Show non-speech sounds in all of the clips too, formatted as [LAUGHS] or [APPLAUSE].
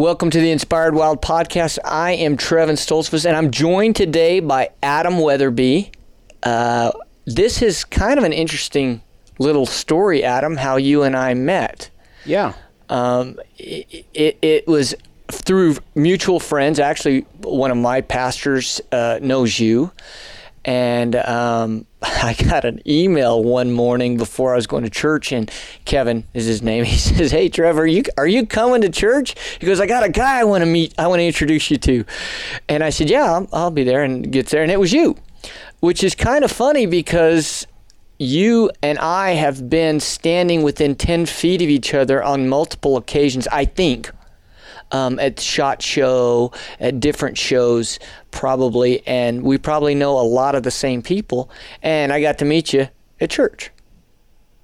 Welcome to the Inspired Wild podcast. I am Trevin Stoltzfus, and I'm joined today by Adam Weatherby. Uh, this is kind of an interesting little story, Adam, how you and I met. Yeah. Um, it, it, it was through mutual friends. Actually, one of my pastors uh, knows you. And um, [LAUGHS] I got an email one morning before I was going to church, and Kevin is his name. [LAUGHS] He says, "Hey, Trevor, are you are you coming to church?" He goes, "I got a guy I want to meet. I want to introduce you to." And I said, "Yeah, I'll, I'll be there." And gets there, and it was you, which is kind of funny because you and I have been standing within 10 feet of each other on multiple occasions, I think, um, at SHOT Show, at different shows, probably. And we probably know a lot of the same people. And I got to meet you at church.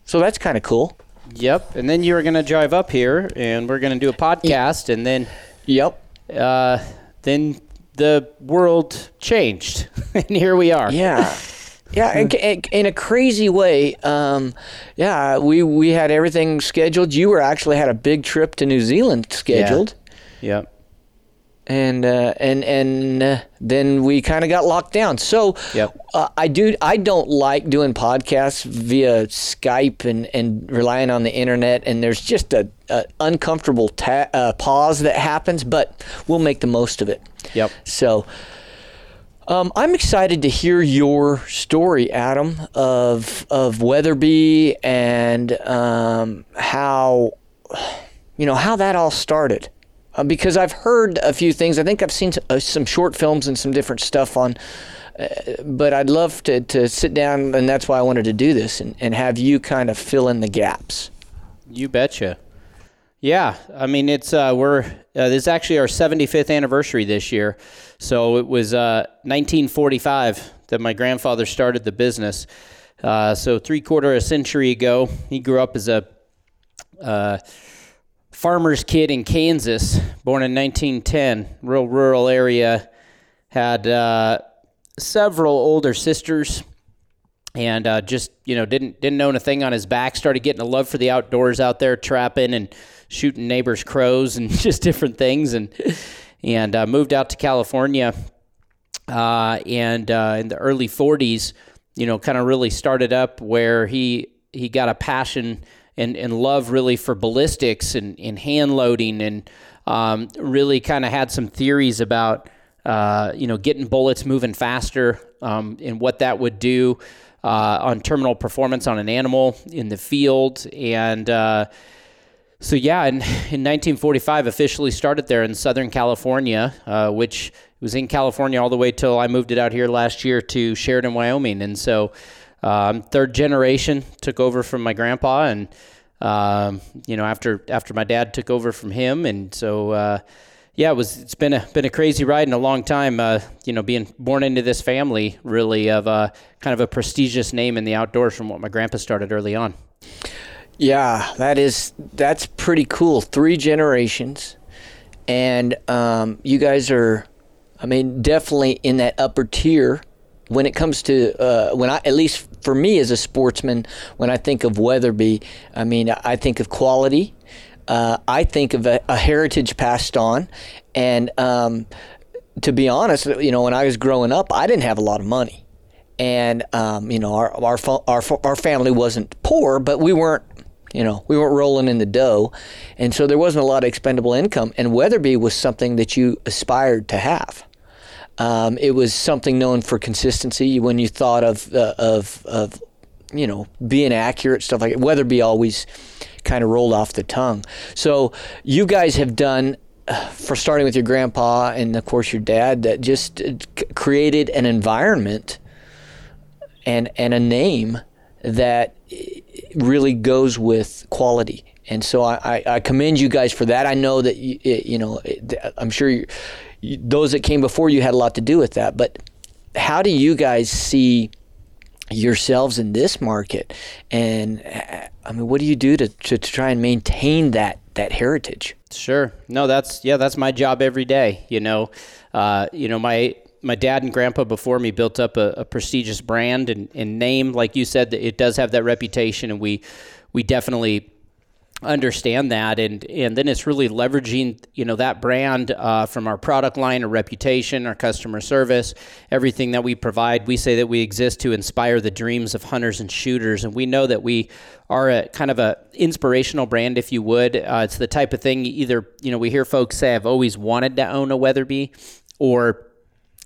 So that's kind of cool. Yep. And then you were going to drive up here and we're going to do a podcast. And then, Yep. uh, then the world changed. [LAUGHS] and here we are. Yeah. Yeah, [LAUGHS] in, a crazy way. Um, yeah, we we had everything scheduled. You were actually had a big trip to New Zealand scheduled. Yep. and uh, and and uh, then we kind of got locked down. So Yep. uh, I do I don't like doing podcasts via Skype and, and relying on the internet. And there's just a, a uncomfortable ta- uh, pause that happens, but we'll make the most of it. Yep. So. Um, I'm excited to hear your story, Adam, of of Weatherby and um, how you know how that all started. Uh, because I've heard a few things. I think I've seen uh, some short films and some different stuff on. Uh, but I'd love to, to sit down, and that's why I wanted to do this and, and have you kind of fill in the gaps. You betcha. Yeah, I mean it's uh, we're uh, this is actually our 75th anniversary this year, so it was uh, 1945 that my grandfather started the business. Uh, so three quarter a century ago, he grew up as a uh, farmer's kid in Kansas, born in 1910, real rural area. Had uh, several older sisters and uh, just you know didn't didn't own a thing on his back. Started getting a love for the outdoors out there, trapping and shooting neighbors' crows and [LAUGHS] just different things, and and uh, moved out to California. Uh, and uh, in the early 40s, you know, kind of really started up where he he got a passion and, and love really for ballistics and, and hand loading and um, really kind of had some theories about uh, you know getting bullets moving faster um, and what that would do uh, on terminal performance on an animal in the field and uh, so yeah, in, in 1945, officially started there in Southern California, uh, which was in California all the way till I moved it out here last year to Sheridan, Wyoming. And so, um, third generation took over from my grandpa, and um, you know after after my dad took over from him, and so. Uh, yeah, it was. It's been a been a crazy ride in a long time. Uh, you know, being born into this family, really of a kind of a prestigious name in the outdoors from what my grandpa started early on. Yeah, that is that's pretty cool. Three generations, and um, you guys are, I mean, definitely in that upper tier when it comes to uh, when I at least for me as a sportsman, when I think of Weatherby, I mean, I think of quality. Uh, I think of a, a heritage passed on, and um, to be honest, you know, when I was growing up, I didn't have a lot of money and um, you know our our our our family wasn't poor, but we weren't you know we weren't rolling in the dough, and so there wasn't a lot of expendable income. And Weatherby was something that you aspired to have. Um, it was something known for consistency. When you thought of uh, of of you know being accurate stuff like that, Weatherby always kind of rolled off the tongue. So you guys have done uh, for starting with your grandpa and of course your dad that just uh, created an environment and and a name that really goes with quality. And so I, I, I commend you guys for that. I know that you, you know I'm sure those that came before you had a lot to do with that. But how do you guys see yourselves in this market? And uh, I mean, what do you do to, to, to try and maintain that that heritage? Sure. No, that's yeah, that's my job every day. You know, uh, you know my my dad and grandpa before me built up a, a prestigious brand and, and name, like you said, that it does have that reputation, and we we definitely understand that and and then it's really leveraging you know that brand uh, from our product line our reputation our customer service everything that we provide. We say that we exist to inspire the dreams of hunters and shooters and we know that we are a kind of a inspirational brand if you would. Uh, it's the type of thing either you know we hear folks say i've always wanted to own a weatherby or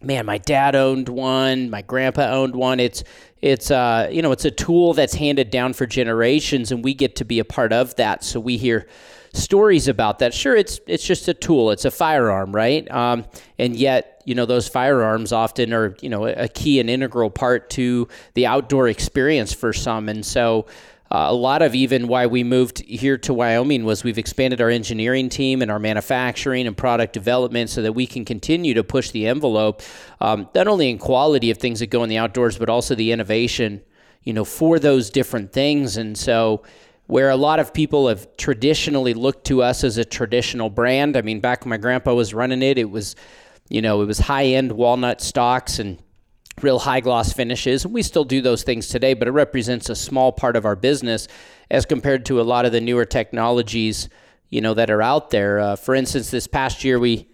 man, my dad owned one, my grandpa owned one. It's it's uh, you know it's a tool that's handed down for generations, and we get to be a part of that. So we hear stories about that. Sure, it's it's just a tool. It's a firearm, right? Um, and yet, you know, those firearms often are you know a key and integral part to the outdoor experience for some, and so. Uh, a lot of even why we moved here to Wyoming was we've expanded our engineering team and our manufacturing and product development so that we can continue to push the envelope, um, not only in quality of things that go in the outdoors, but also the innovation, you know, for those different things. And so, where a lot of people have traditionally looked to us as a traditional brand, I mean, back when my grandpa was running it, it was, you know, it was high end walnut stocks and real high gloss finishes. We still do those things today, but it represents a small part of our business as compared to a lot of the newer technologies, you know, that are out there. Uh, for instance, this past year we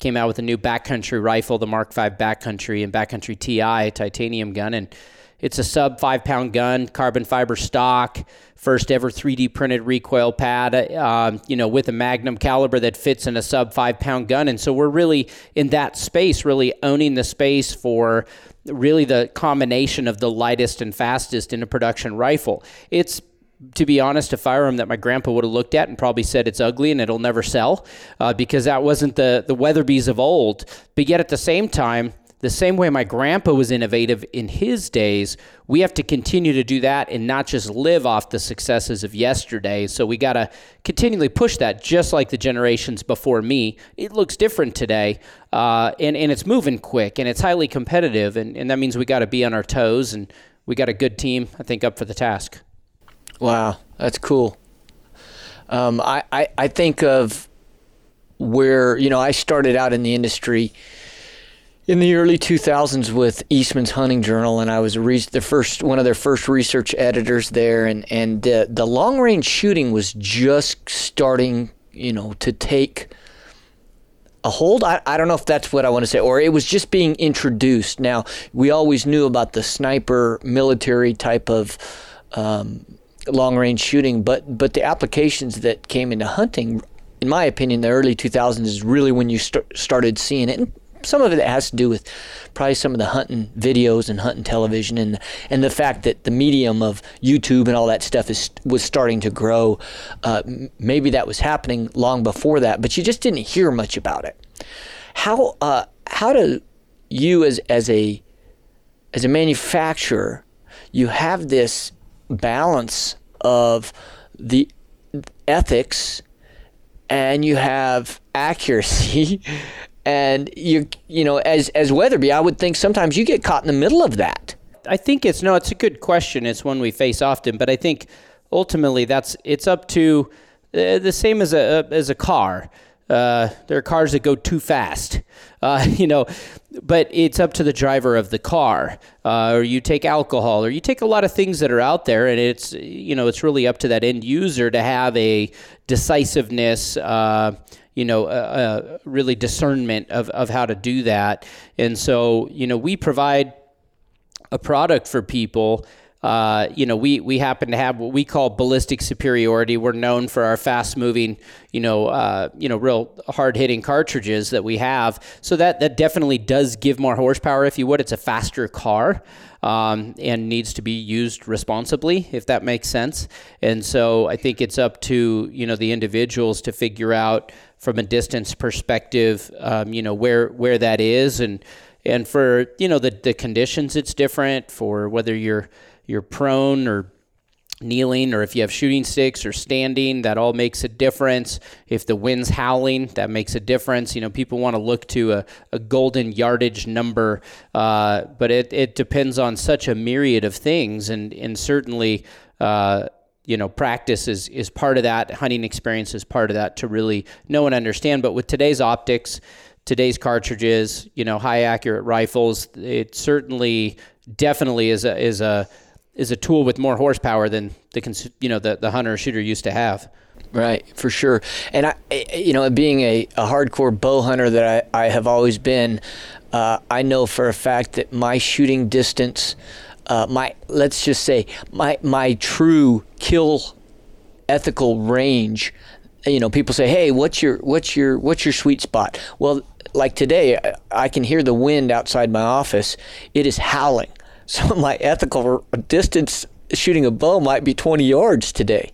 came out with a new backcountry rifle, the Mark V backcountry and backcountry TI titanium gun, and it's a sub five pound gun, carbon fiber stock, first ever 3D printed recoil pad, um, you know, with a magnum caliber that fits in a sub five pound gun. And so we're really in that space, really owning the space for really the combination of the lightest and fastest in a production rifle. It's to be honest, a firearm that my grandpa would have looked at and probably said it's ugly and it'll never sell uh, because that wasn't the, the Weatherbys of old. But yet at the same time, the same way my grandpa was innovative in his days, we have to continue to do that and not just live off the successes of yesterday. So we got to continually push that, just like the generations before me. It looks different today, uh, and, and it's moving quick and it's highly competitive. And, and that means we got to be on our toes, and we got a good team, I think, up for the task. Wow, that's cool. Um, I, I, I think of where, you know, I started out in the industry in the early 2000s with Eastman's Hunting Journal, and I was re- the first one of their first research editors there, and and uh, the long range shooting was just starting, you know, to take a hold. I, I don't know if that's what I want to say, or it was just being introduced. Now we always knew about the sniper military type of. Um, long range shooting, but but the applications that came into hunting, in my opinion, the early 2000s is really when you st- started seeing it. And some of it has to do with probably some of the hunting videos and hunting television and and the fact that the medium of YouTube and all that stuff is was starting to grow. Uh, maybe that was happening long before that, but you just didn't hear much about it. How uh, how do you as as a as a manufacturer you have this balance of the ethics and you have [LAUGHS] accuracy and you you know as as Weatherby, I would think sometimes you get caught in the middle of that. I think it's no, it's a good question. It's one we face often, but I think ultimately that's it's up to uh, the same as a as a car. Uh, there are cars that go too fast, [LAUGHS] uh, you know, but it's up to the driver of the car. Uh, or you take alcohol, or you take a lot of things that are out there, and it's you know it's really up to that end user to have a decisiveness uh, you know, really discernment of, of how to do that. And so, you know, we provide a product for people. Uh, you know, we, we happen to have what we call ballistic superiority. We're known for our fast moving, you know, uh, you know, real hard hitting cartridges that we have. So that, that definitely does give more horsepower, if you would. It's a faster car um, and needs to be used responsibly, if that makes sense. And so I think it's up to, you know, the individuals to figure out from a distance perspective, um, you know where where that is, and and for you know the the conditions, it's different for whether you're you're prone or kneeling or if you have shooting sticks or standing that all makes a difference. If the wind's howling that makes a difference. You know people want to look to a, a golden yardage number uh, but it, it depends on such a myriad of things. And, and certainly uh, you know, practice is, is part of that. Hunting experience is part of that to really know and understand. But with today's optics, today's cartridges, you know, high accurate rifles, it certainly, definitely is a, is a, is a tool with more horsepower than the you know the, the hunter shooter used to have. Right, for sure. And I, you know, being a, a hardcore bow hunter that I, I have always been, uh, I know for a fact that my shooting distance, uh, my let's just say my my true kill ethical range. You know, people say, "Hey, what's your what's your what's your sweet spot?" Well, like today, I can hear the wind outside my office. It is howling. [LAUGHS] So my ethical distance shooting a bow might be 20 yards today.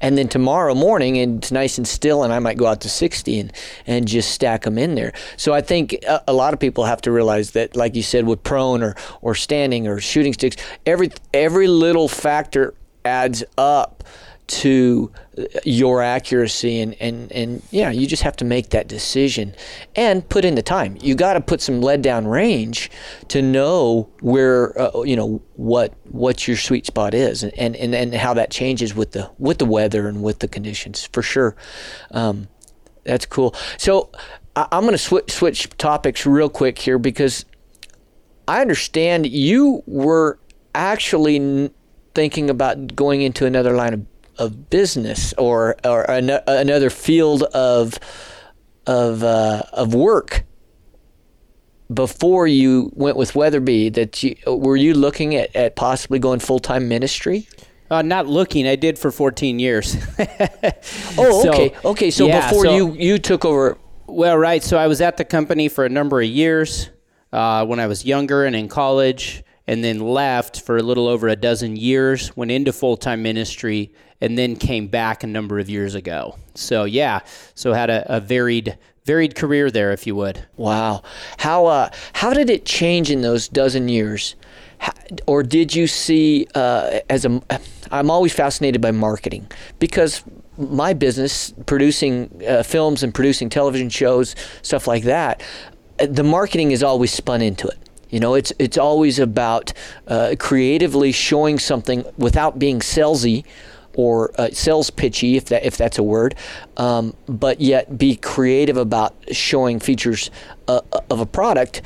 And then tomorrow morning, and it's nice and still, and I might go out to 60 and, and just stack them in there. So I think a, a lot of people have to realize that, like you said, with prone or, or standing or shooting sticks, every every little factor adds up to your accuracy and, and, and yeah you just have to make that decision and put in the time. You got to put some lead down range to know where uh, you know what what your sweet spot is and, and, and how that changes with the with the weather and with the conditions for sure. Um, that's cool. So I, am going to switch switch topics real quick here because I understand you were actually thinking about going into another line of of business or or an, another field of of uh, of work before you went with Weatherby that you were you looking at, at possibly going full time ministry? Uh, not looking. I did for 14 years. [LAUGHS] oh, okay, so, okay. So yeah, before so, you you took over. Well, right. So I was at the company for a number of years uh, when I was younger and in college, and then left for a little over a dozen years. Went into full time ministry, and then came back a number of years ago. So yeah, so had a, a varied varied career there, if you would. Wow, how uh, how did it change in those dozen years? How, or did you see uh, as a? I'm always fascinated by marketing because my business, producing uh, films and producing television shows, stuff like that, the marketing is always spun into it. You know, it's it's always about uh, creatively showing something without being salesy or uh, sales pitchy, if that if that's a word, um, but yet be creative about showing features uh, of a product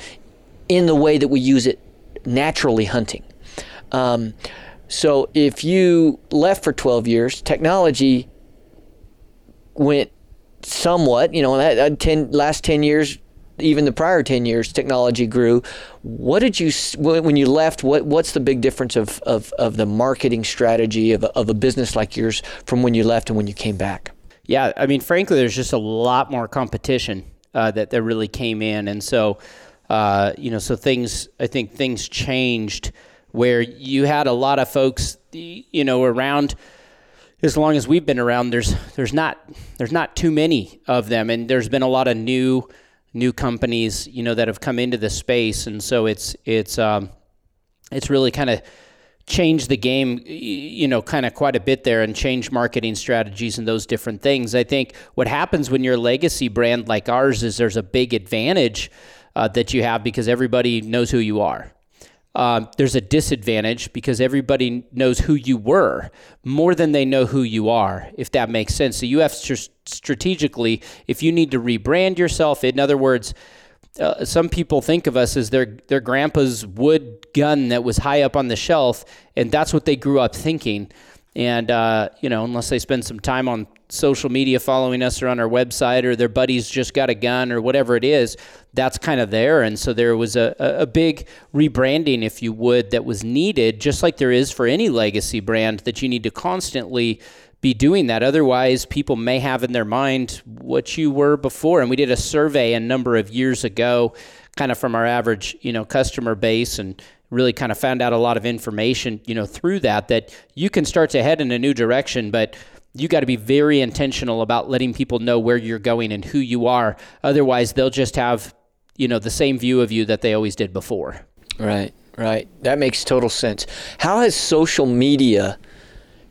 in the way that we use it naturally hunting. Um, so if you left for 12 years, technology went somewhat. You know, that, 10 last 10 years even the prior 10 years technology grew. What did you when you left what what's the big difference of of, of the marketing strategy of, of a business like yours from when you left and when you came back? Yeah i mean frankly there's just a lot more competition uh, that that really came in. And so uh, you know so things i think things changed where you had a lot of folks you know around as long as we've been around there's there's not there's not too many of them. And there's been a lot of new new companies, you know, that have come into the space, and so it's it's um, it's really kind of changed the game, you know, kind of quite a bit there, and changed marketing strategies and those different things. I think what happens when you're a legacy brand like ours is there's a big advantage uh, that you have because everybody knows who you are. Um, there's a disadvantage because everybody knows who you were more than they know who you are, if that makes sense. So you have to strategically, if you need to rebrand yourself, in other words, uh, some people think of us as their their grandpa's wood gun that was high up on the shelf, and that's what they grew up thinking. And uh, you know, unless they spend some time on social media following us or on our website or their buddies just got a gun or whatever it is, that's kind of there. And so there was a, a big rebranding, if you would, that was needed, just like there is for any legacy brand, that you need to constantly be doing that. Otherwise, people may have in their mind what you were before. And we did a survey a number of years ago, kind of from our average, you know, customer base and really kind of found out a lot of information, you know, through that, that you can start to head in a new direction, but you got to be very intentional about letting people know where you're going and who you are. Otherwise, they'll just have, you know, the same view of you that they always did before. Right, right. That makes total sense. How has social media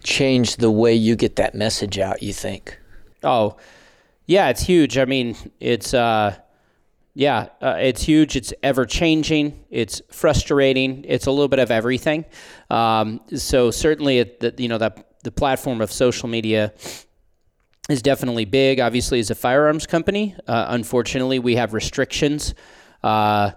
changed the way you get that message out, you think? Oh, yeah, it's huge. I mean, it's, uh, yeah, uh, it's huge. It's ever changing. It's frustrating. It's a little bit of everything. Um, so certainly, it, the, you know that the platform of social media is definitely big. Obviously, as a firearms company, uh, unfortunately, we have restrictions. Uh,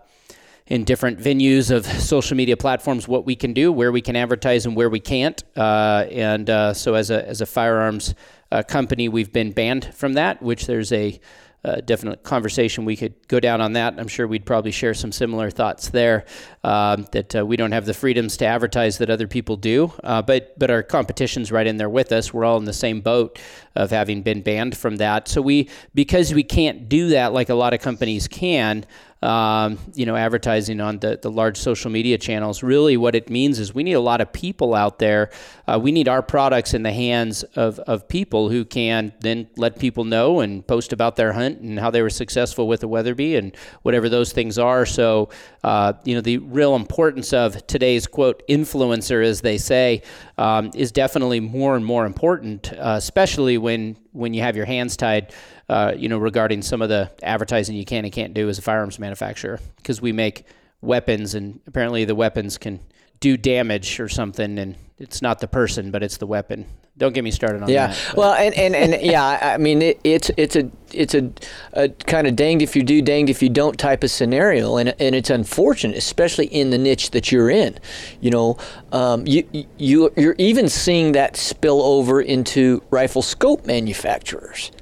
in different venues of social media platforms what we can do, where we can advertise, and where we can't. Uh, and uh, so, as a as a firearms uh, company, we've been banned from that. Which there's a uh, definite conversation we could go down on that. I'm sure we'd probably share some similar thoughts there. Um, that uh, we don't have the freedoms to advertise that other people do, uh, but but our competition's right in there with us. We're all in the same boat of having been banned from that. So we because we can't do that like a lot of companies can um, you know, advertising on the, the large social media channels. Really, what it means is we need a lot of people out there. Uh, we need our products in the hands of, of people who can then let people know and post about their hunt and how they were successful with the Weatherby and whatever those things are. So, uh, you know, the real importance of today's quote influencer, as they say, um, is definitely more and more important, uh, especially when when you have your hands tied uh, you know, regarding some of the advertising you can and can't do as a firearms manufacturer. Because we make weapons and apparently the weapons can do damage or something and it's not the person but it's the weapon don't get me started on yeah. that. Yeah. Well, and, and, and yeah, I mean, it, it's it's a it's a, a kind of danged if you do, danged if you don't type of scenario, and and it's unfortunate, especially in the niche that you're in. You know, um, you you you're even seeing that spill over into rifle scope manufacturers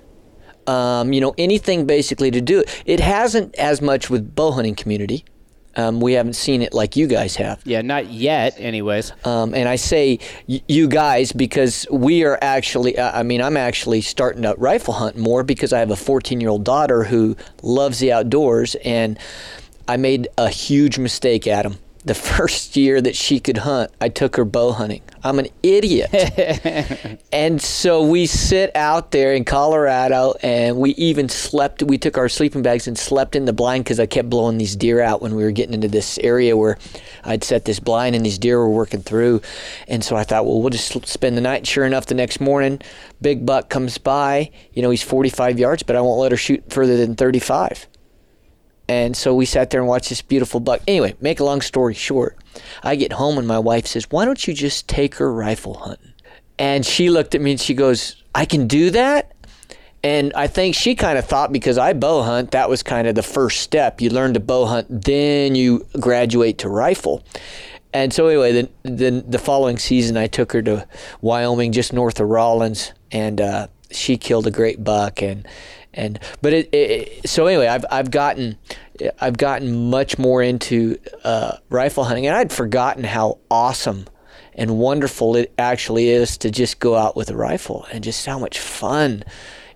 um, you know, anything basically to do it. It hasn't as much with bow hunting community. Um, we haven't seen it like you guys have. Yeah, not yet, anyways. Um, and I say y- you guys because we are actually, uh, I mean, I'm actually starting to rifle hunt more because I have a 14 year old daughter who loves the outdoors. And I made a huge mistake, Adam the first year that she could hunt, I took her bow hunting. I'm an idiot. [LAUGHS] and so we sit out there in Colorado and we even slept, we took our sleeping bags and slept in the blind because I kept blowing these deer out when we were getting into this area where I'd set this blind and these deer were working through. And so I thought, well, we'll just spend the night. Sure enough, the next morning, big buck comes by. You know, he's 45 yards, but I won't let her shoot further than 35. And so we sat there and watched this beautiful buck. Anyway, make a long story short, I get home and my wife says, Why don't you just take her rifle hunting? And she looked at me and she goes, I can do that? And I think she kind of thought because I bow hunt, that was kind of the first step. You learn to bow hunt, then you graduate to rifle. And so anyway, then the, the following season, I took her to Wyoming, just north of Rawlins, and uh, she killed a great buck. And and but it, it, so anyway I've I've gotten I've gotten much more into uh, rifle hunting. And I'd forgotten how awesome and wonderful it actually is to just go out with a rifle and just how much fun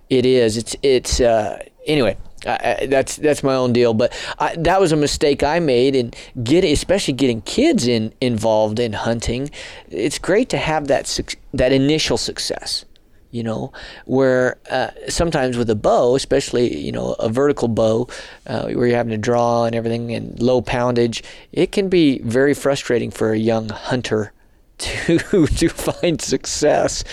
it is. It's it's uh, anyway I, that's that's my own deal, but I, that was a mistake I made in getting, especially getting kids in involved in hunting. It's great to have that that initial success you know, where uh, sometimes with a bow, especially you know a vertical bow, uh, where you're having to draw and everything and low poundage, it can be very frustrating for a young hunter [LAUGHS] to to find success.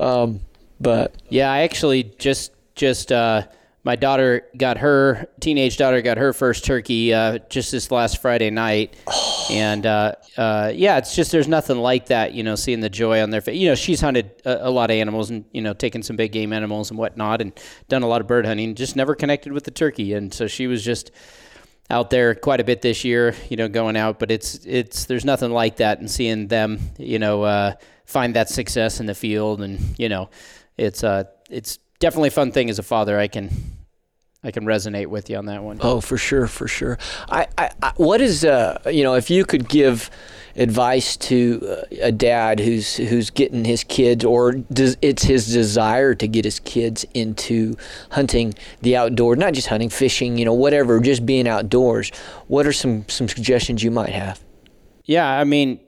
Um, but yeah, I actually just just uh, my daughter got her teenage daughter got her first turkey uh, just this last Friday night, oh. [SIGHS] and uh, uh, yeah, it's just there's nothing like that, you know, seeing the joy on their face. You know, she's hunted a, a, lot of animals and you know taken some big game animals and whatnot, and done a lot of bird hunting. Just never connected with the turkey, and so she was just out there quite a bit this year, you know, going out. But it's it's there's nothing like that, and seeing them, you know, uh, find that success in the field, and you know, it's uh it's definitely a fun thing as a father. I can I can resonate with you on that one. Oh, for sure, for sure. I, I, I what is uh, you know, if you could give advice to uh, a dad who's who's getting his kids, or does, it's his desire to get his kids into hunting the outdoor, not just hunting, fishing, you know, whatever, just being outdoors. What are some some suggestions you might have? Yeah, I mean,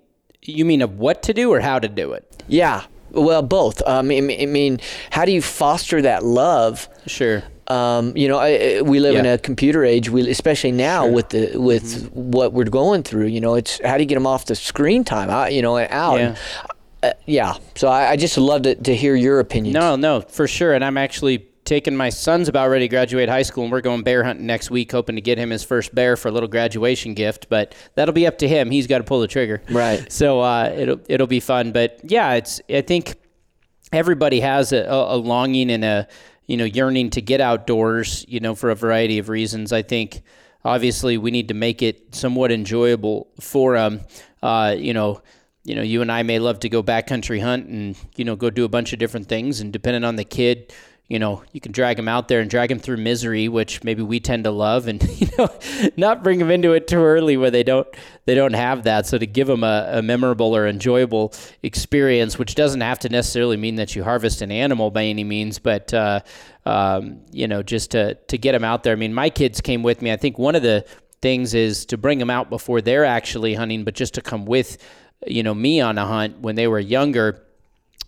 you mean of what to do or how to do it? Yeah, well, both. Um, I mean, how do you foster that love? Sure. Um, you know, I, we live yeah. in a computer age. We, especially now sure. with the with mm-hmm. what we're going through. You know, it's how do you get them off the screen time? Out, you know, and out. Yeah. uh, yeah. So I, I just love to, to hear your opinion. No, no, for sure. And I'm actually taking my son's about ready to graduate high school, and we're going bear hunting next week, hoping to get him his first bear for a little graduation gift. But that'll be up to him. He's got to pull the trigger. Right. So uh, it'll it'll be fun. But yeah, it's I think everybody has a, a longing and a you know, yearning to get outdoors, you know, for a variety of reasons. I think obviously we need to make it somewhat enjoyable for them. Uh, you know, you know, you and I may love to go backcountry hunt and you know go do a bunch of different things, and depending on the kid, you know, you can drag them out there and drag them through misery, which maybe we tend to love, and [LAUGHS] you know, not bring them into it too early where they don't they don't have that. So to give them a, a memorable or enjoyable experience, which doesn't have to necessarily mean that you harvest an animal by any means, but uh, um, you know, just to to get them out there. I mean, my kids came with me. I think one of the things is to bring them out before they're actually hunting, but just to come with, you know, me on a hunt when they were younger.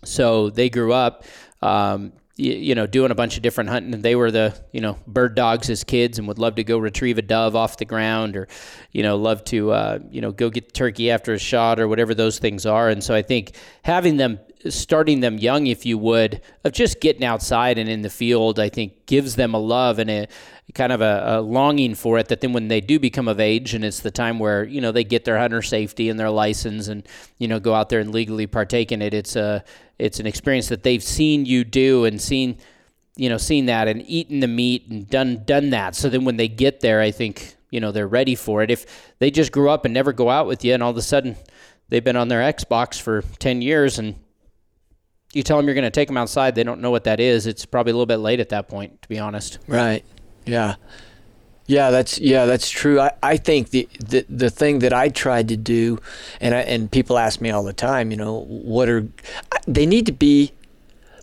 So they grew up. Um, you, you, know, doing a bunch of different hunting. And they were the, you know, bird dogs as kids and would love to go retrieve a dove off the ground or, you know, love to, uh, you know, go get turkey after a shot or whatever those things are. And so I think having them, starting them young, if you would, of just getting outside and in the field, I think gives them a love and a kind of a, a longing for it that then when they do become of age and it's the time where, you know, they get their hunter safety and their license and, you know, go out there and legally partake in it, it's a, it's an experience that they've seen you do and seen you know seen that and eaten the meat and done done that. So then when they get there i think you know they're ready for it. If they just grew up and never go out with you and all of a sudden they've been on their xbox for 10 years and you tell them you're going to take them outside they don't know what that is it's probably a little bit late at that point to be honest right yeah yeah, that's yeah, that's true. I, I think the, the the thing that I tried to do, and I, and people ask me all the time, you know, what are they need to be?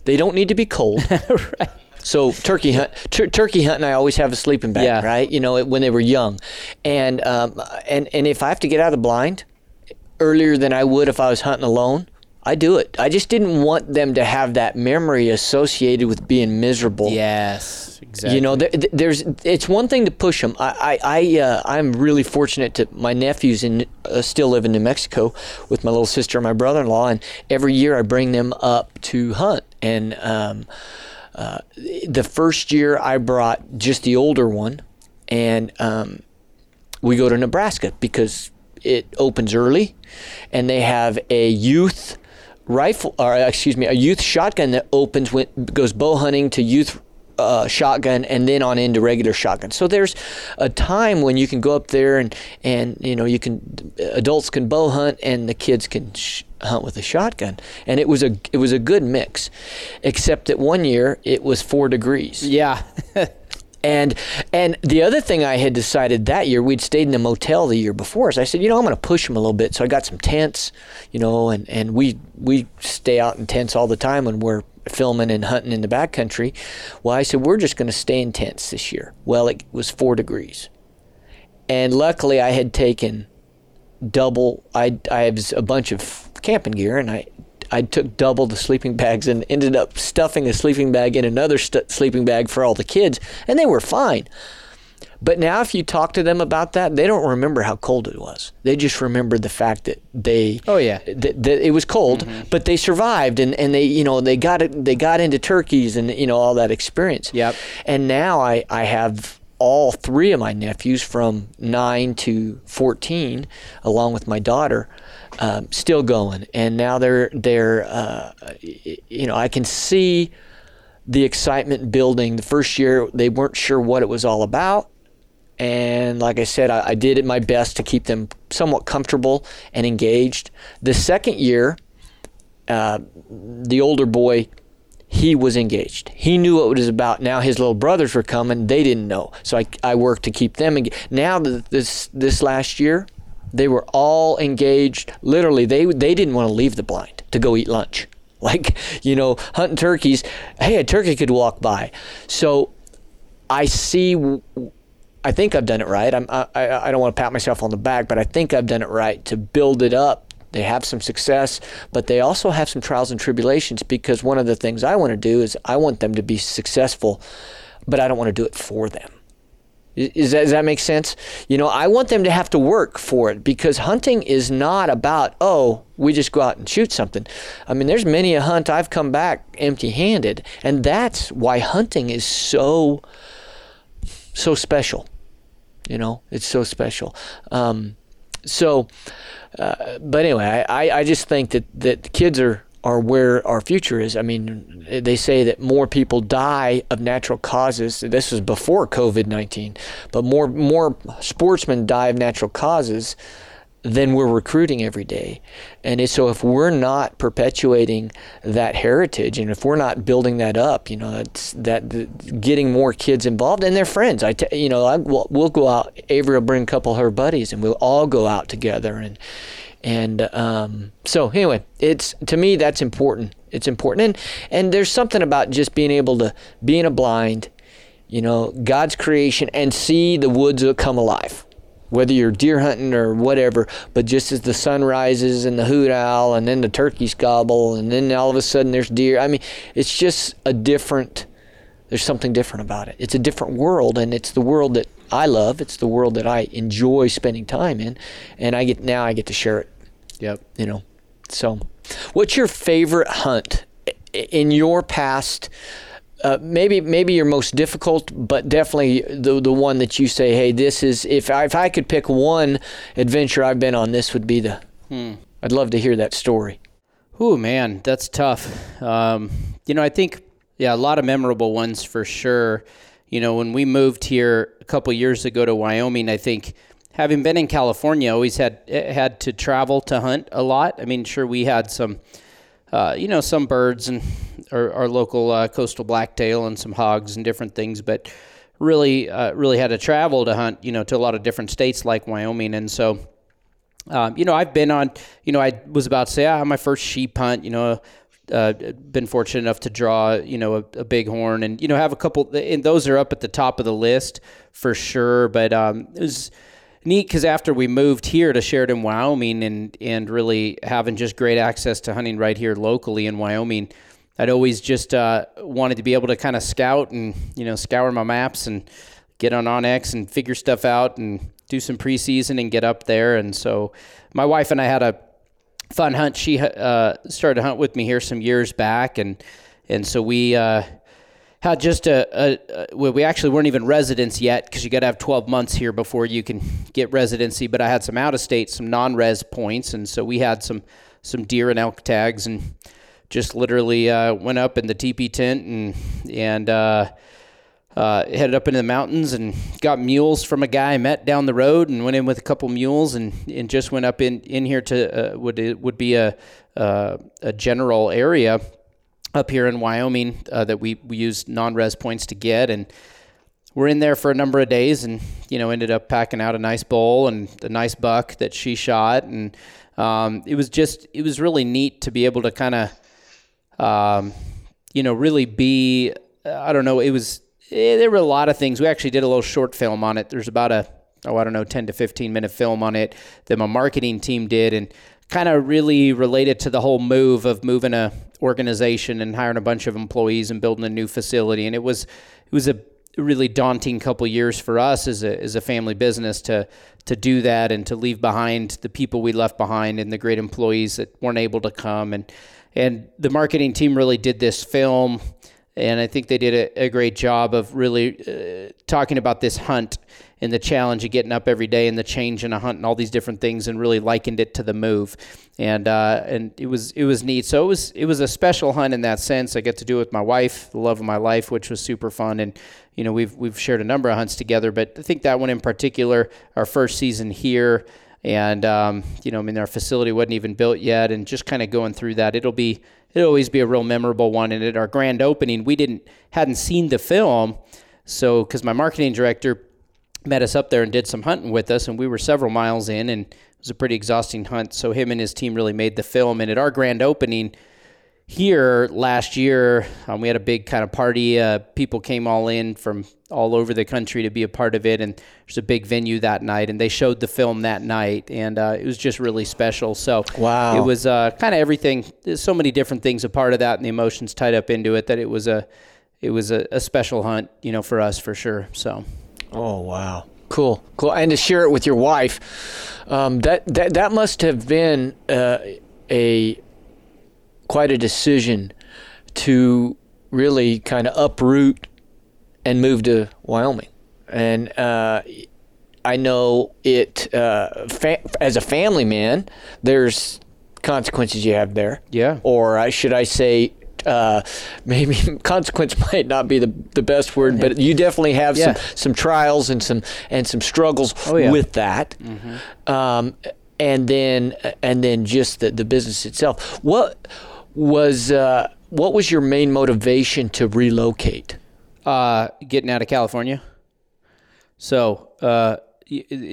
They don't need to be cold. [LAUGHS] right. So turkey hunt, tur- turkey hunting. I always have a sleeping bag, yeah. right? You know, when they were young, and um, and and if I have to get out of the blind earlier than I would if I was hunting alone, I do it. I just didn't want them to have that memory associated with being miserable. Yes, exactly. You know, there, there's it's one thing to push them. I I, I uh, I'm really fortunate to my nephews in uh, still live in New Mexico with my little sister and my brother-in-law, and every year I bring them up to hunt. And um, uh, the first year I brought just the older one, and um, we go to Nebraska because it opens early, and they have a youth rifle, or excuse me, a youth shotgun that opens when goes bow hunting to youth uh, shotgun and then on into regular shotgun. So there's a time when you can go up there and and you know you can adults can bow hunt and the kids can sh- hunt with a shotgun. And it was a it was a good mix, except that one year it was four degrees. Yeah. [LAUGHS] And and the other thing I had decided that year, we'd stayed in a motel the year before, so I said, you know, I'm going to push them a little bit. So I got some tents, you know, and, and we we stay out in tents all the time when we're filming and hunting in the backcountry. Well, I said we're just going to stay in tents this year. Well, it was four degrees, and luckily I had taken double. I I have a bunch of camping gear, and I I took double the sleeping bags and ended up stuffing a sleeping bag in another st- sleeping bag for all the kids, and they were fine. But now, if you talk to them about that, they don't remember how cold it was. They just remember the fact that they oh yeah that, that it was cold, mm-hmm. but they survived and, and they you know they got it they got into turkeys and you know all that experience. Yep. And now I I have all three of my nephews from nine to fourteen, along with my daughter um, still going, and now they're they're uh, you know I can see the excitement building. The first year they weren't sure what it was all about, and like I said, I, I did my best to keep them somewhat comfortable and engaged. The second year, uh, the older boy he was engaged. He knew what it was about. Now his little brothers were coming. They didn't know. So I, I worked to keep them. Now this this last year, they were all engaged. Literally, they they didn't want to leave the blind to go eat lunch. [LAUGHS] Like you know, hunting turkeys. Hey, a turkey could walk by. So I see. I think I've done it right. I'm, I I don't want to pat myself on the back, but I think I've done it right to build it up. They have some success, but they also have some trials and tribulations because one of the things I want to do is I want them to be successful, but I don't want to do it for them. Is that, does that make sense? You know, I want them to have to work for it because hunting is not about, oh, we just go out and shoot something. I mean, there's many a hunt I've come back empty handed, and that's why hunting is so, so special. You know, it's so special. Um, so, uh, but anyway, I, I just think that, that kids are are where our future is. I mean, they say that more people die of natural causes. This was before COVID nineteen, but more more sportsmen die of natural causes than we're recruiting every day. And so if we're not perpetuating that heritage and if we're not building that up, you know, that's that the, getting more kids involved and their friends. I, t- you know, I, we'll, we'll go out. Avery will bring a couple of her buddies and we'll all go out together and and um, so anyway, it's to me that's important. It's important, and and there's something about just being able to be in a blind, you know, God's creation, and see the woods come alive. Whether you're deer hunting or whatever, but just as the sun rises and the hoot owl, and then the turkeys gobble, and then all of a sudden there's deer. I mean, it's just a different. There's something different about it. It's a different world, and it's the world that I love. It's the world that I enjoy spending time in, and I get now I get to share it. Yep. You know, so what's your favorite hunt in your past? Uh, maybe maybe your most difficult, but definitely the the one that you say, hey, this is if I, if I could pick one adventure I've been on, this would be the. Hmm. I'd love to hear that story. Oh man, that's tough. Um, you know, I think yeah, a lot of memorable ones for sure. You know, when we moved here a couple years ago to Wyoming, I think having been in California, always had had to travel to hunt a lot. I mean, sure we had some, uh, you know, some birds and our, our local uh, coastal blacktail and some hogs and different things, but really, uh, really had to travel to hunt. You know, to a lot of different states like Wyoming, and so. Um, you know, I've been on. You know, I was about to say, ah, my first sheep hunt. You know, uh, been fortunate enough to draw, you know, a, a bighorn, and you know, have a couple. And those are up at the top of the list for sure. But um, it was neat because after we moved here to Sheridan, Wyoming, and and really having just great access to hunting right here locally in Wyoming, I'd always just uh, wanted to be able to kind of scout and you know scour my maps and get on onX and figure stuff out and do some preseason and get up there. And so my wife and I had a fun hunt. She uh, started to hunt with me here some years back, and and so we uh, had just a, a, we actually weren't even residents yet because you got to have 12 months here before you can get residency. But I had some out of state, some non-res points, and so we had some some deer and elk tags, and just literally uh, went up in the teepee tent and and. Uh, headed up into the mountains and got mules from a guy I met down the road and went in with a couple mules and, and just went up in, in here to uh, would would be a uh, a general area up here in Wyoming uh, that we, we use non-res points to get. And we're in there for a number of days and you know ended up packing out a nice bowl and a nice buck that she shot. And um, it was just it was really neat to be able to kind of um, you know really be I don't know it was Eh, there were a lot of things. We actually did a little short film on it. There's about a oh I don't know 10 to 15 minute film on it that my marketing team did and kind of really related to the whole move of moving a organization and hiring a bunch of employees and building a new facility and it was it was a really daunting couple years for us as a as a family business to to do that and to leave behind the people we left behind and the great employees that weren't able to come and and the marketing team really did this film and I think they did a, a great job of really uh, talking about this hunt and the challenge of getting up every day and the change in a hunt and all these different things, and really likened it to the move, and uh, and it was it was neat. So it was it was a special hunt in that sense. I get to do it with my wife, the love of my life, which was super fun, and you know we've we've shared a number of hunts together, but I think that one in particular, our first season here and um, you know, I mean, our facility wasn't even built yet, and just kind of going through that, it'll be it'll always be a real memorable one. And at our grand opening, we didn't hadn't seen the film, so because my marketing director met us up there and did some hunting with us, and we were several miles in, and it was a pretty exhausting hunt. So him and his team really made the film, and at our grand opening here last year, um, we had a big kind of party. Uh, people came all in from all over the country to be a part of it, and there's a big venue that night, and they showed the film that night, and uh, it was just really special. So wow, it was uh, kind of everything. There's so many different things a part of that, and the emotions tied up into it that it was a it was a, a special hunt, you know, for us for sure. So, oh wow, cool, cool, and to share it with your wife, um, that that that must have been uh, a quite a decision to really kind of uproot and move to Wyoming. And uh, I know it uh, fa- as a family man. There's consequences you have there. Yeah. Or should I say, uh, maybe [LAUGHS] consequence might not be the, the best word, but you definitely have Yeah. some, some trials and some and some struggles Oh, yeah. with that. Um, and then and then just the, the business itself. What was uh, what was your main motivation to relocate? uh, getting out of California. So uh,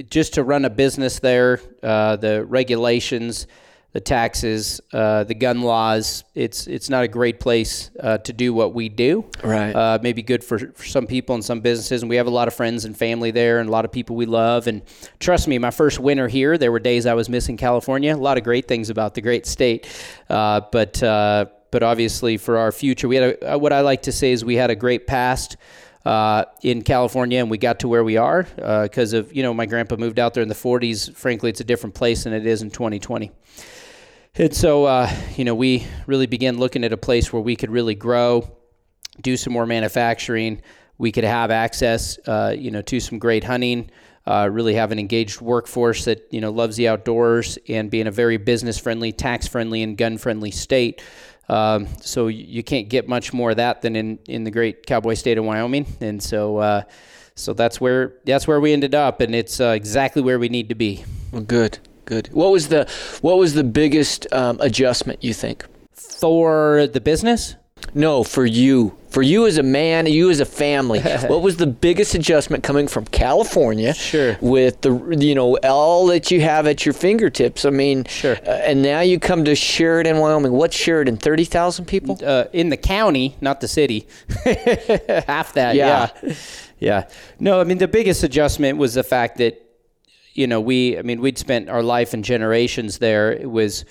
just to run a business there, uh, the regulations, the taxes, uh, the gun laws, it's it's not a great place uh, to do what we do. Right. Uh, maybe good for, for some people and some businesses, and we have a lot of friends and family there, and a lot of people we love. And trust me, my first winter here, there were days I was missing California. A lot of great things about the great state, uh, but uh, but obviously for our future, we had a, uh, what I like to say is we had a great past uh, in California, and we got to where we are because of you know my grandpa moved out there in the 40s. Frankly, it's a different place than it is in 2020. And so, uh, you know, we really began looking at a place where we could really grow, do some more manufacturing. We could have access, uh, you know, to some great hunting. Uh, really have an engaged workforce that you know loves the outdoors and being a very business friendly, tax friendly, and gun friendly state. Um, so you can't get much more of that than in, in the great cowboy state of Wyoming. And so, uh, so that's where that's where we ended up, and it's uh, exactly where we need to be. Well, good, good. What was the what was the biggest um, adjustment you think? For the business, No, for you, for you as a man, you as a family. [LAUGHS] what was the biggest adjustment coming from California? Sure. With the you know all that you have at your fingertips. I mean, Sure. Uh, and now you come to Sheridan, Wyoming. What's Sheridan? Thirty thousand people. uh, in the county, not the city. [LAUGHS] Half that, Yeah. yeah. yeah. No, I mean the biggest adjustment was the fact that you know, we I mean we'd spent our life and generations there. It was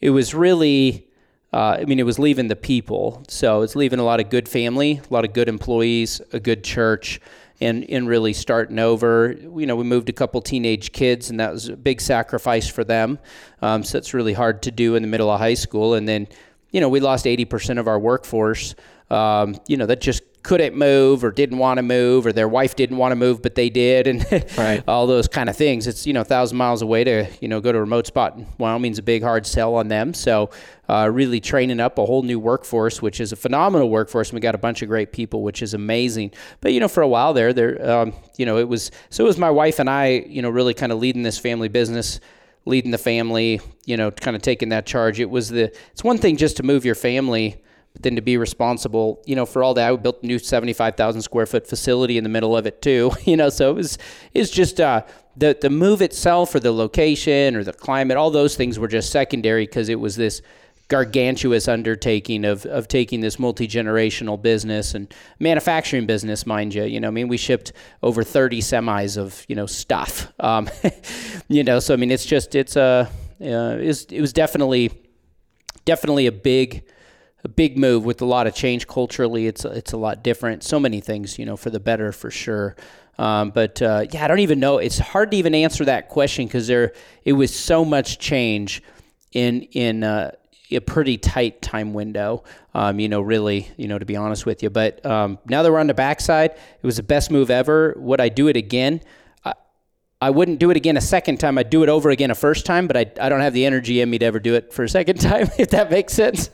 it was really uh, I mean, it was leaving the people. So it's leaving a lot of good family, a lot of good employees, a good church, and, and really starting over. You know, we moved a couple teenage kids, and that was a big sacrifice for them. Um, so it's really hard to do in the middle of high school. And then, you know, we lost 80% of our workforce, um, you know, that just couldn't move or didn't want to move or their wife didn't want to move but they did and [LAUGHS] Right. all those kind of things. It's you know a thousand miles away to you know go to a remote spot wyoming's a big hard sell on them. So uh, really training up a whole new workforce which is a phenomenal workforce and we got a bunch of great people which is amazing. But you know for a while there there um, you know it was so it was my wife and i you know really kind of leading this family business leading the family you know kind of taking that charge. It was the it's one thing just to move your family but then to be responsible, you know, for all that, we built a new 75,000 square foot facility in the middle of it too, [LAUGHS] you know, so it was, it's just, uh, the, the move itself or the location or the climate, all those things were just secondary because it was this gargantuous undertaking of, of taking this multi-generational business and manufacturing business, mind you, you know, I mean, we shipped over 30 semis of, you know, stuff, um, [LAUGHS] you know, so, I mean, it's just, it's a, uh, it, it was definitely, definitely a big, a big move with a lot of change culturally. It's it's a lot different. So many things, you know, for the better for sure. Um, but uh, yeah, I don't even know. It's hard to even answer that question because there it was so much change in in uh, a pretty tight time window. Um, you know, really, you know, to be honest with you. But um, now that we're on the backside, it was the best move ever. Would I do it again? I, wouldn't do it again a second time. I'd do it over again a first time, but I, I don't have the energy in me to ever do it for a second [LAUGHS] time, if that makes sense.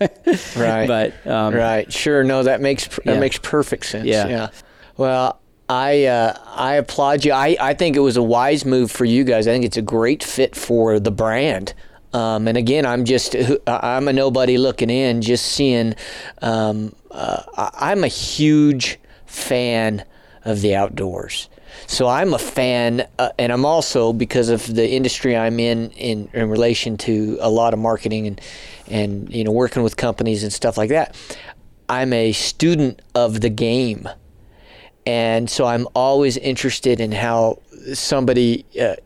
Right. But um, right. Sure. No, that makes that Yeah. makes perfect sense. Yeah. Yeah. Well, I uh, I applaud you. I, I think it was a wise move for you guys. I think it's a great fit for the brand. Um, and again, I'm just I'm a nobody looking in, just seeing. Um, uh, I'm a huge fan of the outdoors. So I'm a fan, uh, and I'm also because of the industry I'm in, in in relation to a lot of marketing and and you know working with companies and stuff like that. I'm a student of the game, and so I'm always interested in how somebody. Uh,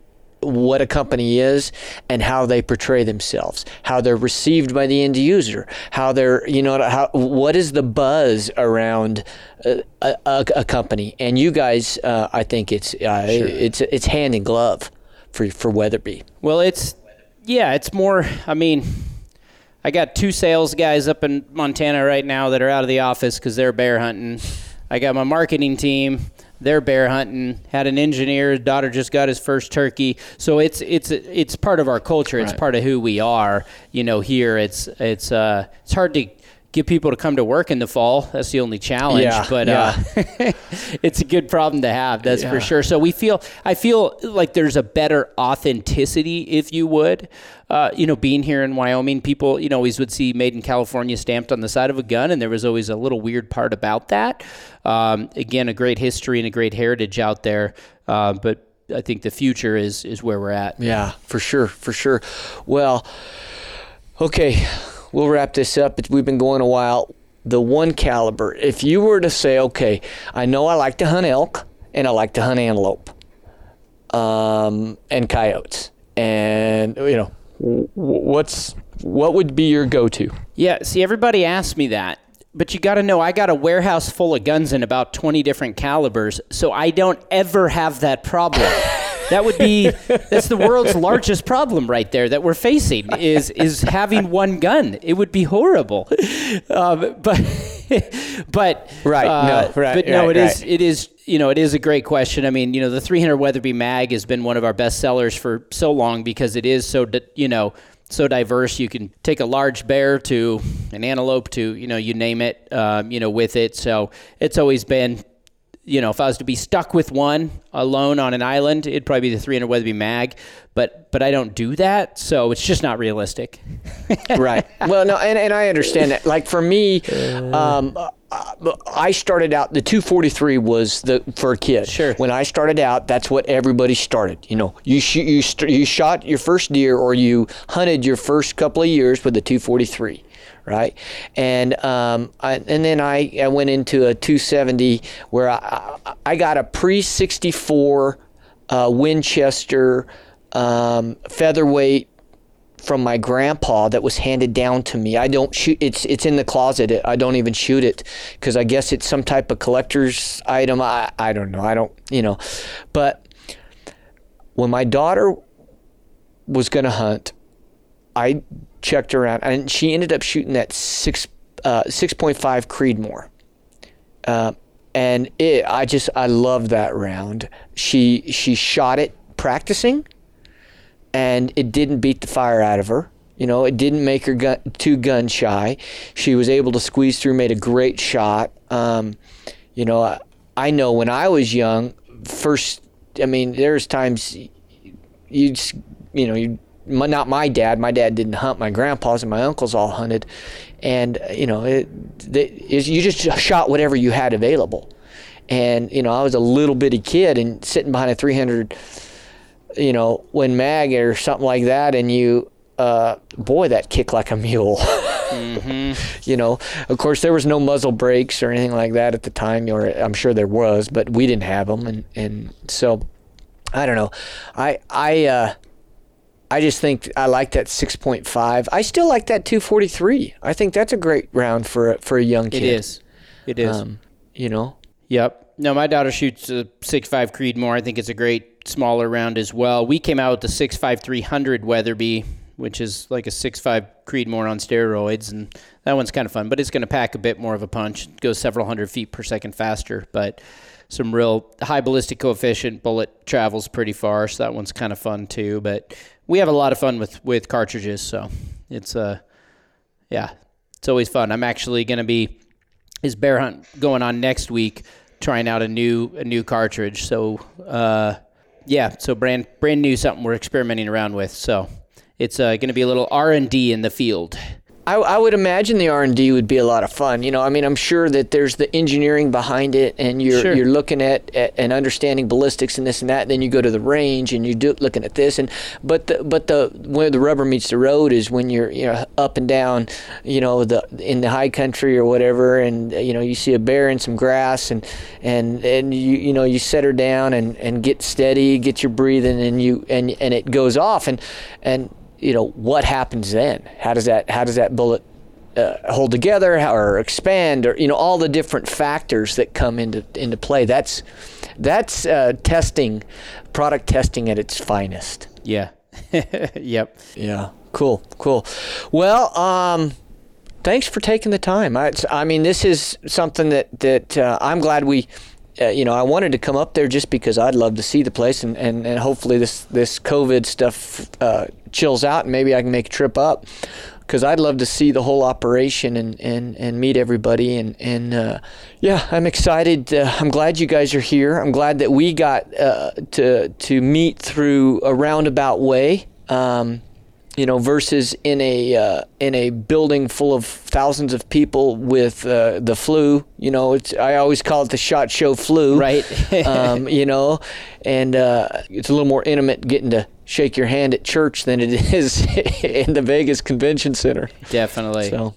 what a company is and how they portray themselves, how they're received by the end user, how they're, you know, how what is the buzz around a, a, a company. And you guys, uh, I think it's uh, it's it's hand in glove for for Weatherby. Well, it's yeah, it's more. I mean, I got two sales guys up in Montana right now that are out of the office because they're bear hunting. I got my marketing team they're bear hunting. Had an engineer, his daughter just got his first turkey. So it's it's it's part of our culture. It's Right. part of who we are. You know, here it's it's uh it's hard to get people to come to work in the fall. That's the only challenge. Yeah, but yeah. uh, [LAUGHS] it's a good problem to have. That's for sure. So we feel I feel like there's a better authenticity, if you would. Uh, you know, being here in Wyoming, people you know always would see "Made in California" stamped on the side of a gun, and there was always a little weird part about that. Um, again, a great history and a great heritage out there, uh, but I think the future is is where we're at. Yeah, for sure, for sure. Well, okay, we'll wrap this up. We've been going a while. The one caliber. If you were to say, okay, I know I like to hunt elk and I like to hunt antelope, um, and coyotes, and you know, what's what would be your go-to? Yeah, see, everybody asks me that. But you got to know, I got a warehouse full of guns in about 20 different calibers, so I don't ever have that problem. [LAUGHS] that would be that's the world's largest problem right there that we're facing is is having one gun. It would be horrible. Um, but [LAUGHS] but Right, uh, no, right, but no, right, it is right. it is you know it is a great question. I mean, you know, the 300 Weatherby Mag has been one of our best sellers for so long because it is so di- you know so diverse. You can take a large bear to an antelope to you know you name it um, you know with it. So it's always been you know if I was to be stuck with one alone on an island, it'd probably be the 300 Weatherby Mag. But but I don't do that, so it's just not realistic. [LAUGHS] right. Well, no, and, and I understand that. Like for me, um, uh, I started out. The 243 was the for a kid. Sure. When I started out, that's what everybody started. You know, you shoot, you st- you shot your first deer or you hunted your first couple of years with the 243. Right, and um, I, and then I, I went into a 270 where I, I- I got a pre 64 uh, Winchester um, featherweight from my grandpa that was handed down to me. I don't shoot. It's it's in the closet. I don't even shoot it because I guess it's some type of collector's item. I I don't know. I don't you know, but when my daughter was gonna hunt, I checked around and she ended up shooting that six uh, six point five Creedmoor. Uh, and it, I just I love that round. She she shot it practicing and it didn't beat the fire out of her. You know, it didn't make her gun, too gun shy. She was able to squeeze through, made a great shot. Um, you know, I, I know when I was young, first, I mean, there's times you just, you know, you my, not my dad. My dad didn't hunt. My grandpa's and my uncles all hunted, and you know, it, it, you just shot whatever you had available. And you know, I was a little bitty kid and sitting behind a 300 you know, when mag or something like that, and you, uh, boy, that kick like a mule. [LAUGHS] You know, of course, there was no muzzle brakes or anything like that at the time, or I'm sure there was, but we didn't have them, and and so, I don't know, I I uh, I just think I like that 6.5. I still like that 243. I think that's a great round for a, for a young kid. It is. It is. Um, you know, Yep. No, my daughter shoots a 6.5 Creedmoor. I think it's a great smaller round as well. We came out with the 6.5 300 Weatherby, which is like a 6.5 Creedmoor on steroids, and that one's kind of fun. But it's going to pack a bit more of a punch. It goes several hundred feet per second faster, but some real high ballistic coefficient. Bullet travels pretty far, so that one's kind of fun too. But we have a lot of fun with with cartridges, so it's uh yeah, it's always fun. I'm actually going to be his bear hunt going on next week, trying out a new a new cartridge. So uh, yeah, so brand brand new something we're experimenting around with. So it's uh, going to be a little R and D in the field. I, I would imagine the R and D would be a lot of fun. You know, I mean, I'm sure that there's the engineering behind it, and you're Sure. you're looking at, at and understanding ballistics and this and that. And then you go to the range and you do looking at this, and but the but the where the rubber meets the road is when you're you know up and down, you know, the in the high country or whatever, and you know you see a bear in some grass, and and and you you know you set her down and and get steady, get your breathing, and you and and it goes off, and and you know what happens then? How does that how does that bullet uh, hold together how- or expand or you know all the different factors that come into into play? That's that's uh, testing, product testing at its finest. Yeah. [LAUGHS] yep. Yeah. Cool. Cool. Well, um, thanks for taking the time. I, I mean, this is something that that uh, I'm glad we uh, you know, I wanted to come up there just because I'd love to see the place, and, and, and hopefully this this COVID stuff uh, chills out, and maybe I can make a trip up because I'd love to see the whole operation and, and, and meet everybody. And, and uh, yeah, I'm excited. Uh, I'm glad you guys are here. I'm glad that we got uh, to, to meet through a roundabout way. Um, you know, versus in a uh, in a building full of thousands of people with uh, the flu. You know, it's I always call it the shot show flu. Right. [LAUGHS] um, you know, and uh, it's a little more intimate getting to shake your hand at church than it [LAUGHS] is in the Vegas Convention Center. Definitely. So.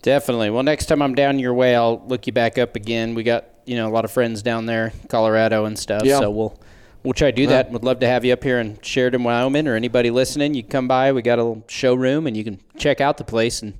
Definitely. Well, next time I'm down your way, I'll look you back up again. We got you know a lot of friends down there, Colorado and stuff. Yeah. So we'll we'll try to do that. And would love to have you up here in Sheridan, Wyoming, or anybody listening. You can come by. We got a little showroom, and you can check out the place and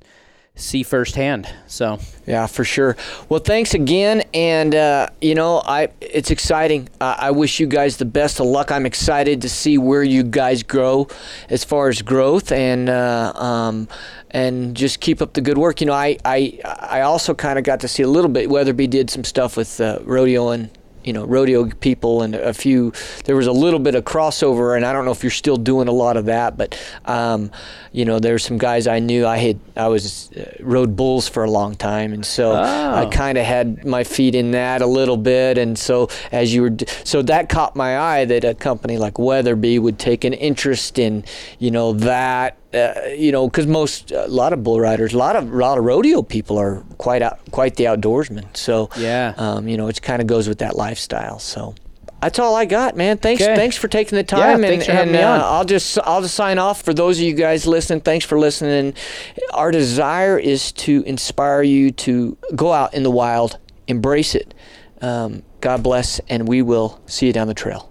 see firsthand. So yeah, for sure. Well, thanks again, and uh, you know, I it's exciting. Uh, I wish you guys the best of luck. I'm excited to see where you guys grow as far as growth, and uh, um, and just keep up the good work. You know, I I I also kind of got to see a little bit. Weatherby did some stuff with uh, rodeo and you know rodeo people and a few there was a little bit of crossover and i don't know if you're still doing a lot of that but um, you know there's some guys i knew i had i was uh, rode bulls for a long time and so i Oh. kind of had my feet in that a little bit and so as you were so that caught my eye that a company like weatherby would take an interest in you know that uh, you know, because most a lot of bull riders, a lot of a lot of rodeo people are quite out, quite the outdoorsmen. So Yeah. um, you know, it kind of goes with that lifestyle. So that's all I got, man. Thanks, Okay. thanks for taking the Yeah, time. and thanks for having and, me on. uh, I'll just I'll just sign off for those of you guys listening. Thanks for listening. Our desire is to inspire you to go out in the wild, embrace it. Um, God bless, and we will see you down the trail.